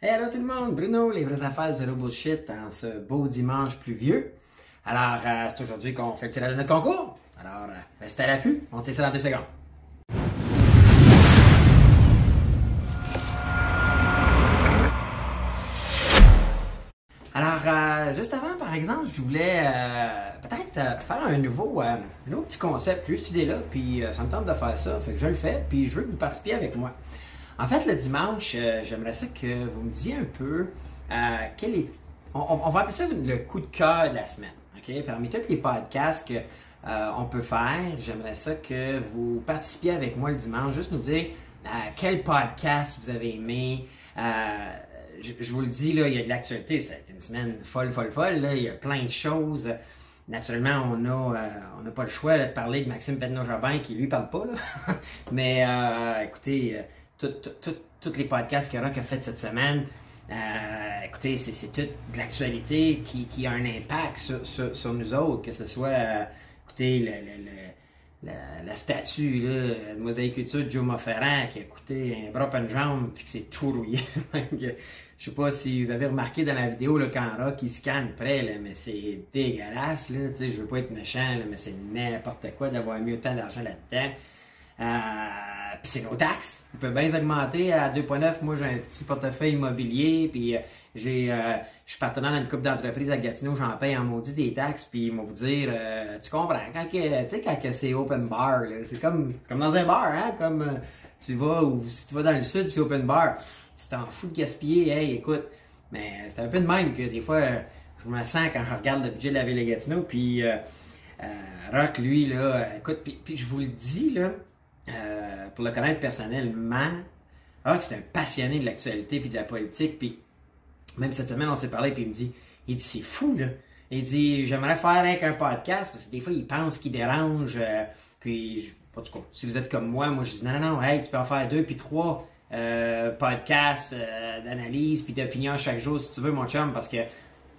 Hey, allô tout le monde, Bruno, les vraies affaires zéro bullshit en ce beau dimanche pluvieux. Alors, euh, c'est aujourd'hui qu'on fait le tirage de notre concours. Alors, euh, restez à l'affût, on tire ça dans deux secondes. Alors, euh, juste avant, par exemple, je voulais peut-être faire un nouveau, un autre petit concept, juste cette idée-là, puis ça me tente de faire ça, fait que je le fais, puis je veux que vous participiez avec moi. En fait, le dimanche, euh, j'aimerais ça que vous me disiez un peu euh, quel est. On, va appeler ça le coup de cœur de la semaine. ok? Parmi tous les podcasts que euh, on peut faire, j'aimerais ça que vous participiez avec moi le dimanche, juste nous dire euh, quel podcast vous avez aimé. Euh, je, je vous le dis, là, il y a de l'actualité. Été une semaine folle, folle, folle. Là. Il y a plein de choses. Naturellement, on a, euh, on n'a pas le choix de parler de Maxime Penneau-Jobin qui lui parle pas. Là. Mais euh, écoutez, euh, tous les podcasts que Rock a fait cette semaine, euh, écoutez, c'est, toute l'actualité qui, qui a un impact sur, sur, sur nous autres, que ce soit, euh, écoutez, le, le- le- la, la statue là, de mosaïculture de Joe Ferrand qui a coûté un bras pas une jambe puis que c'est tout rouillé. Je sais pas si vous avez remarqué dans la vidéo là, quand Rock il scanne près, là, mais c'est dégueulasse. Là, je veux pas être méchant, là, mais c'est n'importe quoi d'avoir mis autant d'argent là-dedans. Euh, puis c'est nos taxes. On peut bien augmenter à 2,9. Moi, j'ai un petit portefeuille immobilier, puis euh, j'ai, euh, je suis partenaire dans une couple d'entreprises à Gatineau, j'en paye en maudit des taxes, puis ils vont vous dire, euh, tu comprends, quand, que, quand que c'est open bar, c'est comme, comme dans un bar, hein, comme euh, tu vas, ou si tu vas dans le sud, c'est open bar, tu t'en fous de gaspiller, hey, écoute, mais c'est un peu de même que des fois, je me sens quand je regarde le budget de la ville de Gatineau, puis Rock, lui, là, écoute, puis je vous le dis, là, euh, pour le connaître personnellement, Rock, c'est un passionné de l'actualité puis de la politique, puis même cette semaine, on s'est parlé, puis il me dit, il dit, c'est fou, là. Il dit, j'aimerais faire avec un podcast, parce que des fois, il pense qu'il dérange, euh, puis, en tout cas, si vous êtes comme moi, moi, je dis, non, non, hey, tu peux en faire deux, puis trois euh, podcasts d'analyse, puis d'opinion chaque jour, si tu veux, mon chum, parce que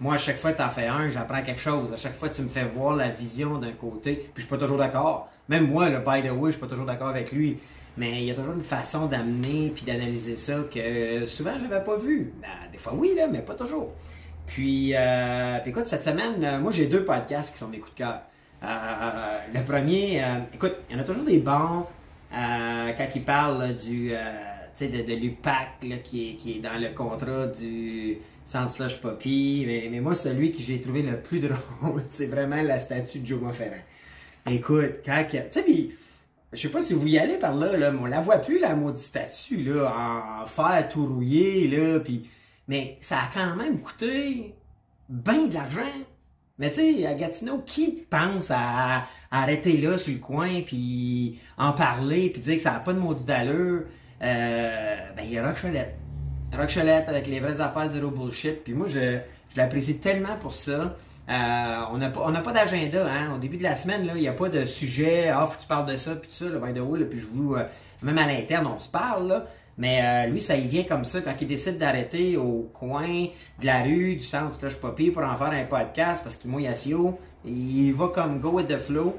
moi, à chaque fois que tu en fais un, j'apprends quelque chose. À chaque fois, tu me fais voir la vision d'un côté, puis je suis pas toujours d'accord. Même moi, le by the way, je suis pas toujours d'accord avec lui. Mais il y a toujours une façon d'amener puis d'analyser ça que souvent j'avais pas vu. Ben, des fois oui, là, mais pas toujours. Puis, euh, puis écoute, cette semaine, euh, moi j'ai deux podcasts qui sont mes coups de cœur. Euh, le premier, euh, écoute, il y en a toujours des bons euh, quand ils parlent là, du, de, de l'UPAC qui, est, qui est dans le contrat du Centre Slush Poppy. Mais, mais moi, celui que j'ai trouvé le plus drôle, c'est vraiment la statue de Joe Ferrand. Écoute, quand... Tu sais, je sais pas si vous y allez par là, là, mais on la voit plus, la maudite statue, là, en fer tout rouillé, là, puis... Mais ça a quand même coûté ben de l'argent. Mais tu sais, à Gatineau, qui pense à, arrêter là, sur le coin, puis en parler, puis dire que ça n'a pas de maudit d'allure? Euh, ben, il y a Rock Cholette avec les vraies affaires zéro bullshit. Puis moi, je, je l'apprécie tellement pour ça. Euh, on n'a pas, pas d'agenda, hein. Au début de la semaine, il n'y a pas de sujet. Ah, faut que tu parles de ça, puis tout ça, là, by the way, là, puis je vous, euh, même à l'interne, on se parle, là. Mais euh, lui, ça y vient comme ça quand il décide d'arrêter au coin de la rue, du centre Slush Poppy pour en faire un podcast parce qu'il mouille assez haut. Il va comme go with the flow.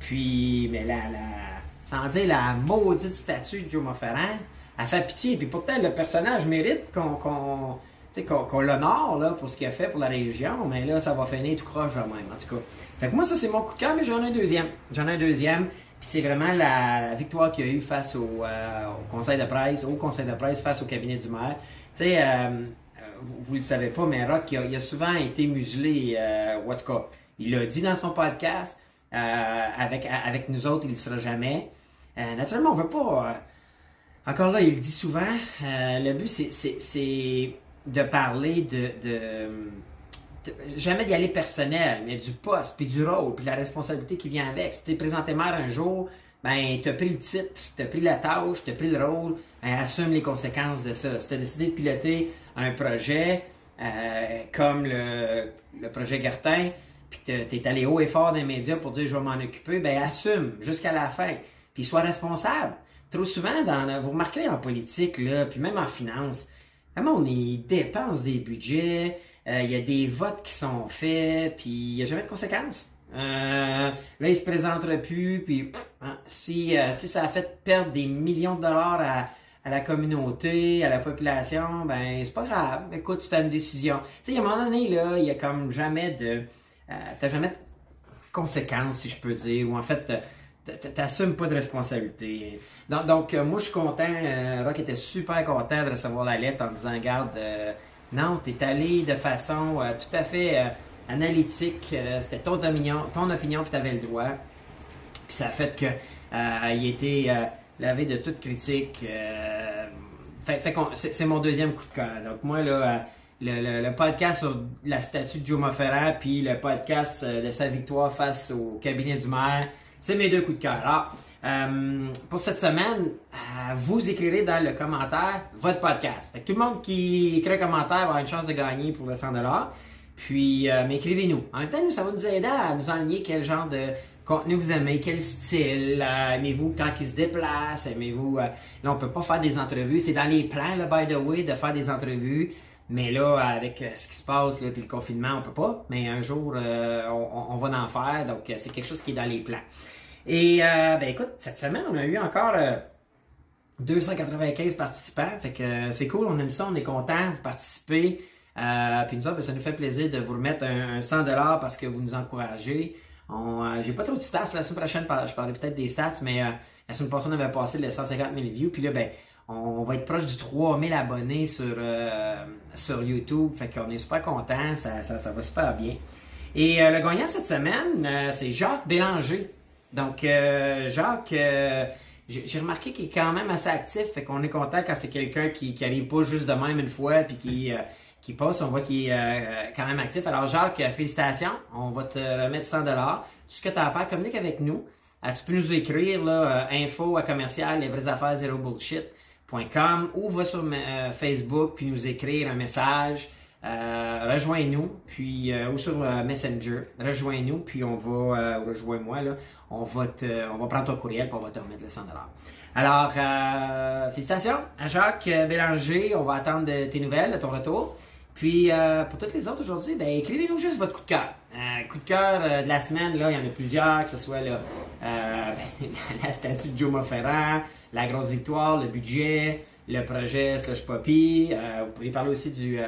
Puis, mais la, la, sans dire la maudite statue de Joe Ferrand, elle fait pitié. Puis pourtant, le personnage mérite qu'on l'honore pour ce qu'il a fait pour la région, mais là, ça va finir tout croche de même, en tout cas. Fait que moi, ça, c'est mon coup de cœur, mais j'en ai un deuxième. J'en ai un deuxième, puis c'est vraiment la, victoire qu'il a eu face au, euh, au conseil de presse, au conseil de presse face au cabinet du maire. Tu sais, euh, euh, vous, vous le savez pas, mais Rock, il a, souvent été muselé, euh, en tout cas, il l'a dit dans son podcast, avec, avec nous autres, il ne sera jamais. Naturellement, on veut pas... encore là, il le dit souvent, euh, le but, c'est- de parler de, Jamais d'y aller personnel, mais du poste, puis du rôle, puis la responsabilité qui vient avec. Si tu es présenté maire un jour, ben, tu as pris le titre, tu as pris la tâche, tu as pris le rôle, ben, assume les conséquences de ça. Si tu as décidé de piloter un projet euh, comme le, le projet Gartin, puis que tu es allé haut et fort dans les médias pour dire je vais m'en occuper, ben assume jusqu'à la fin. Puis sois responsable. Trop souvent, dans, vous remarquerez en politique, là, puis même en finance, vraiment on y dépense des budgets, euh, il y a des votes qui sont faits, puis il n'y a jamais de conséquences. Euh, là, il se présentera plus, puis hein, si, euh, si ça a fait perdre des millions de dollars à, à la communauté, à la population, ben c'est pas grave. Écoute, as une décision. Tu sais, à un moment donné, là, il y a comme jamais de. Euh, t'as jamais de conséquences, si je peux dire, ou en fait, t'assumes pas de responsabilité. Donc, euh, moi, je suis content. Euh, Rock était super content de recevoir la lettre en disant, regarde, euh, non, t'es allé de façon tout à fait analytique. C'était ton opinion, ton opinion, puis t'avais le droit. Puis ça a fait que il était lavé de toute critique. fait, fait c'est mon deuxième coup de cœur. Donc moi, là le, podcast sur la statue de Joe Ferrand, puis le podcast de sa victoire face au cabinet du maire. C'est mes deux coups de cœur. Alors, euh, pour cette semaine, euh, vous écrirez dans le commentaire votre podcast. Fait tout le monde qui écrit un commentaire va avoir une chance de gagner pour le 100 Puis, euh, écrivez-nous. En même temps, nous, ça va nous aider à nous enligner quel genre de contenu vous aimez, quel style, aimez-vous quand il se déplace, aimez-vous... là, on peut pas faire des entrevues. C'est dans les plans, là, by the way, de faire des entrevues. Mais là, avec euh, ce qui se passe, là, puis le confinement, on peut pas. Mais un jour, euh, on, va en faire. Donc, euh, c'est quelque chose qui est dans les plans. Et, ben écoute, cette semaine, on a eu encore 295 participants. Fait que c'est cool, on aime ça, on est content, vous participez. puis nous autres, ben, ça nous fait plaisir de vous remettre un, 100$ parce que vous nous encouragez. J'ai pas trop de stats. La semaine prochaine, je parlerai peut-être des stats, mais la semaine passée, on avait passé les 150 000 views. Puis là, ben, on va être proche du 3000 abonnés sur, euh, sur YouTube. Fait qu'on est super content, ça, ça, va super bien. Et euh, le gagnant cette semaine, euh, c'est Jacques Bélanger. Donc, Jacques, j'ai remarqué qu'il est quand même assez actif. Fait qu'on est content quand c'est quelqu'un qui, qui arrive pas juste de même une fois puis qui, qui passe. On voit qu'il est quand même actif. Alors, Jacques, félicitations. On va te remettre 100 Tout ce que tu as à faire, communique avec nous. tu peux nous écrire là, info à commercial les vraies affaires zéro bullshit ou va sur euh, Facebook puis nous écrire un message. Euh, rejoins-nous, puis euh, ou sur Messenger, rejoins-nous, puis on va, rejoins-moi là, on va te, on va prendre ton courriel pour on va te remettre le 100 Alors, félicitations à Jacques Bélanger, on va attendre tes nouvelles, de ton retour. Puis pour toutes les autres aujourd'hui, ben écrivez-nous juste votre coup de cœur. coup de cœur de la semaine, là, il y en a plusieurs, que ce soit là, la statue de Joe Ferrand, la grosse victoire, le budget, le projet Slush Poppy. Euh, vous pouvez parler aussi du, euh,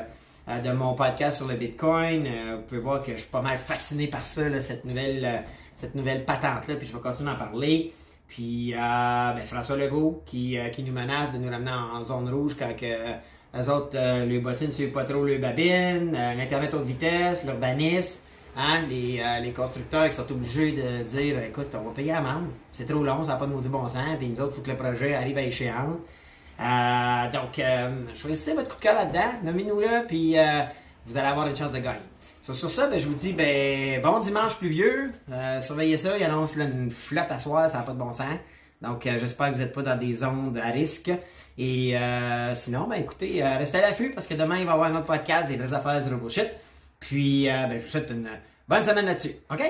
euh, de mon podcast sur le Bitcoin. vous pouvez voir que je suis pas mal fasciné par ça, cette nouvelle, cette nouvelle patente-là, puis je vais continuer à en parler. Puis ben, François Legault qui, qui nous menace de nous ramener en, zone rouge quand que, eux autres, les bottines ne suivent pas trop le babine, l'Internet haute vitesse, l'urbanisme. Hein, les, euh, les, constructeurs qui sont obligés de dire écoute, on va payer l'amende, c'est trop long, ça n'a pas de maudit bon sens, puis nous autres, il faut que le projet arrive à échéance. Euh, donc, euh, choisissez votre coup là-dedans, nommez-nous-le, puis vous allez avoir une chance de gagner. Sur, ça, ben, je vous dis ben, bon dimanche pluvieux, surveillez ça, il annonce une flotte à soir, ça n'a pas de bon sens. Donc, j'espère que vous n'êtes pas dans des zones à risque. Et sinon, ben écoutez, restez à l'affût parce que demain, il va y avoir un autre podcast, des vraies affaires zéro bullshit. Puis, euh, ben, je vous souhaite une bonne semaine là-dessus. OK?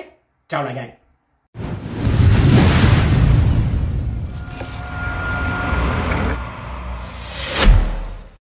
Ciao la gang!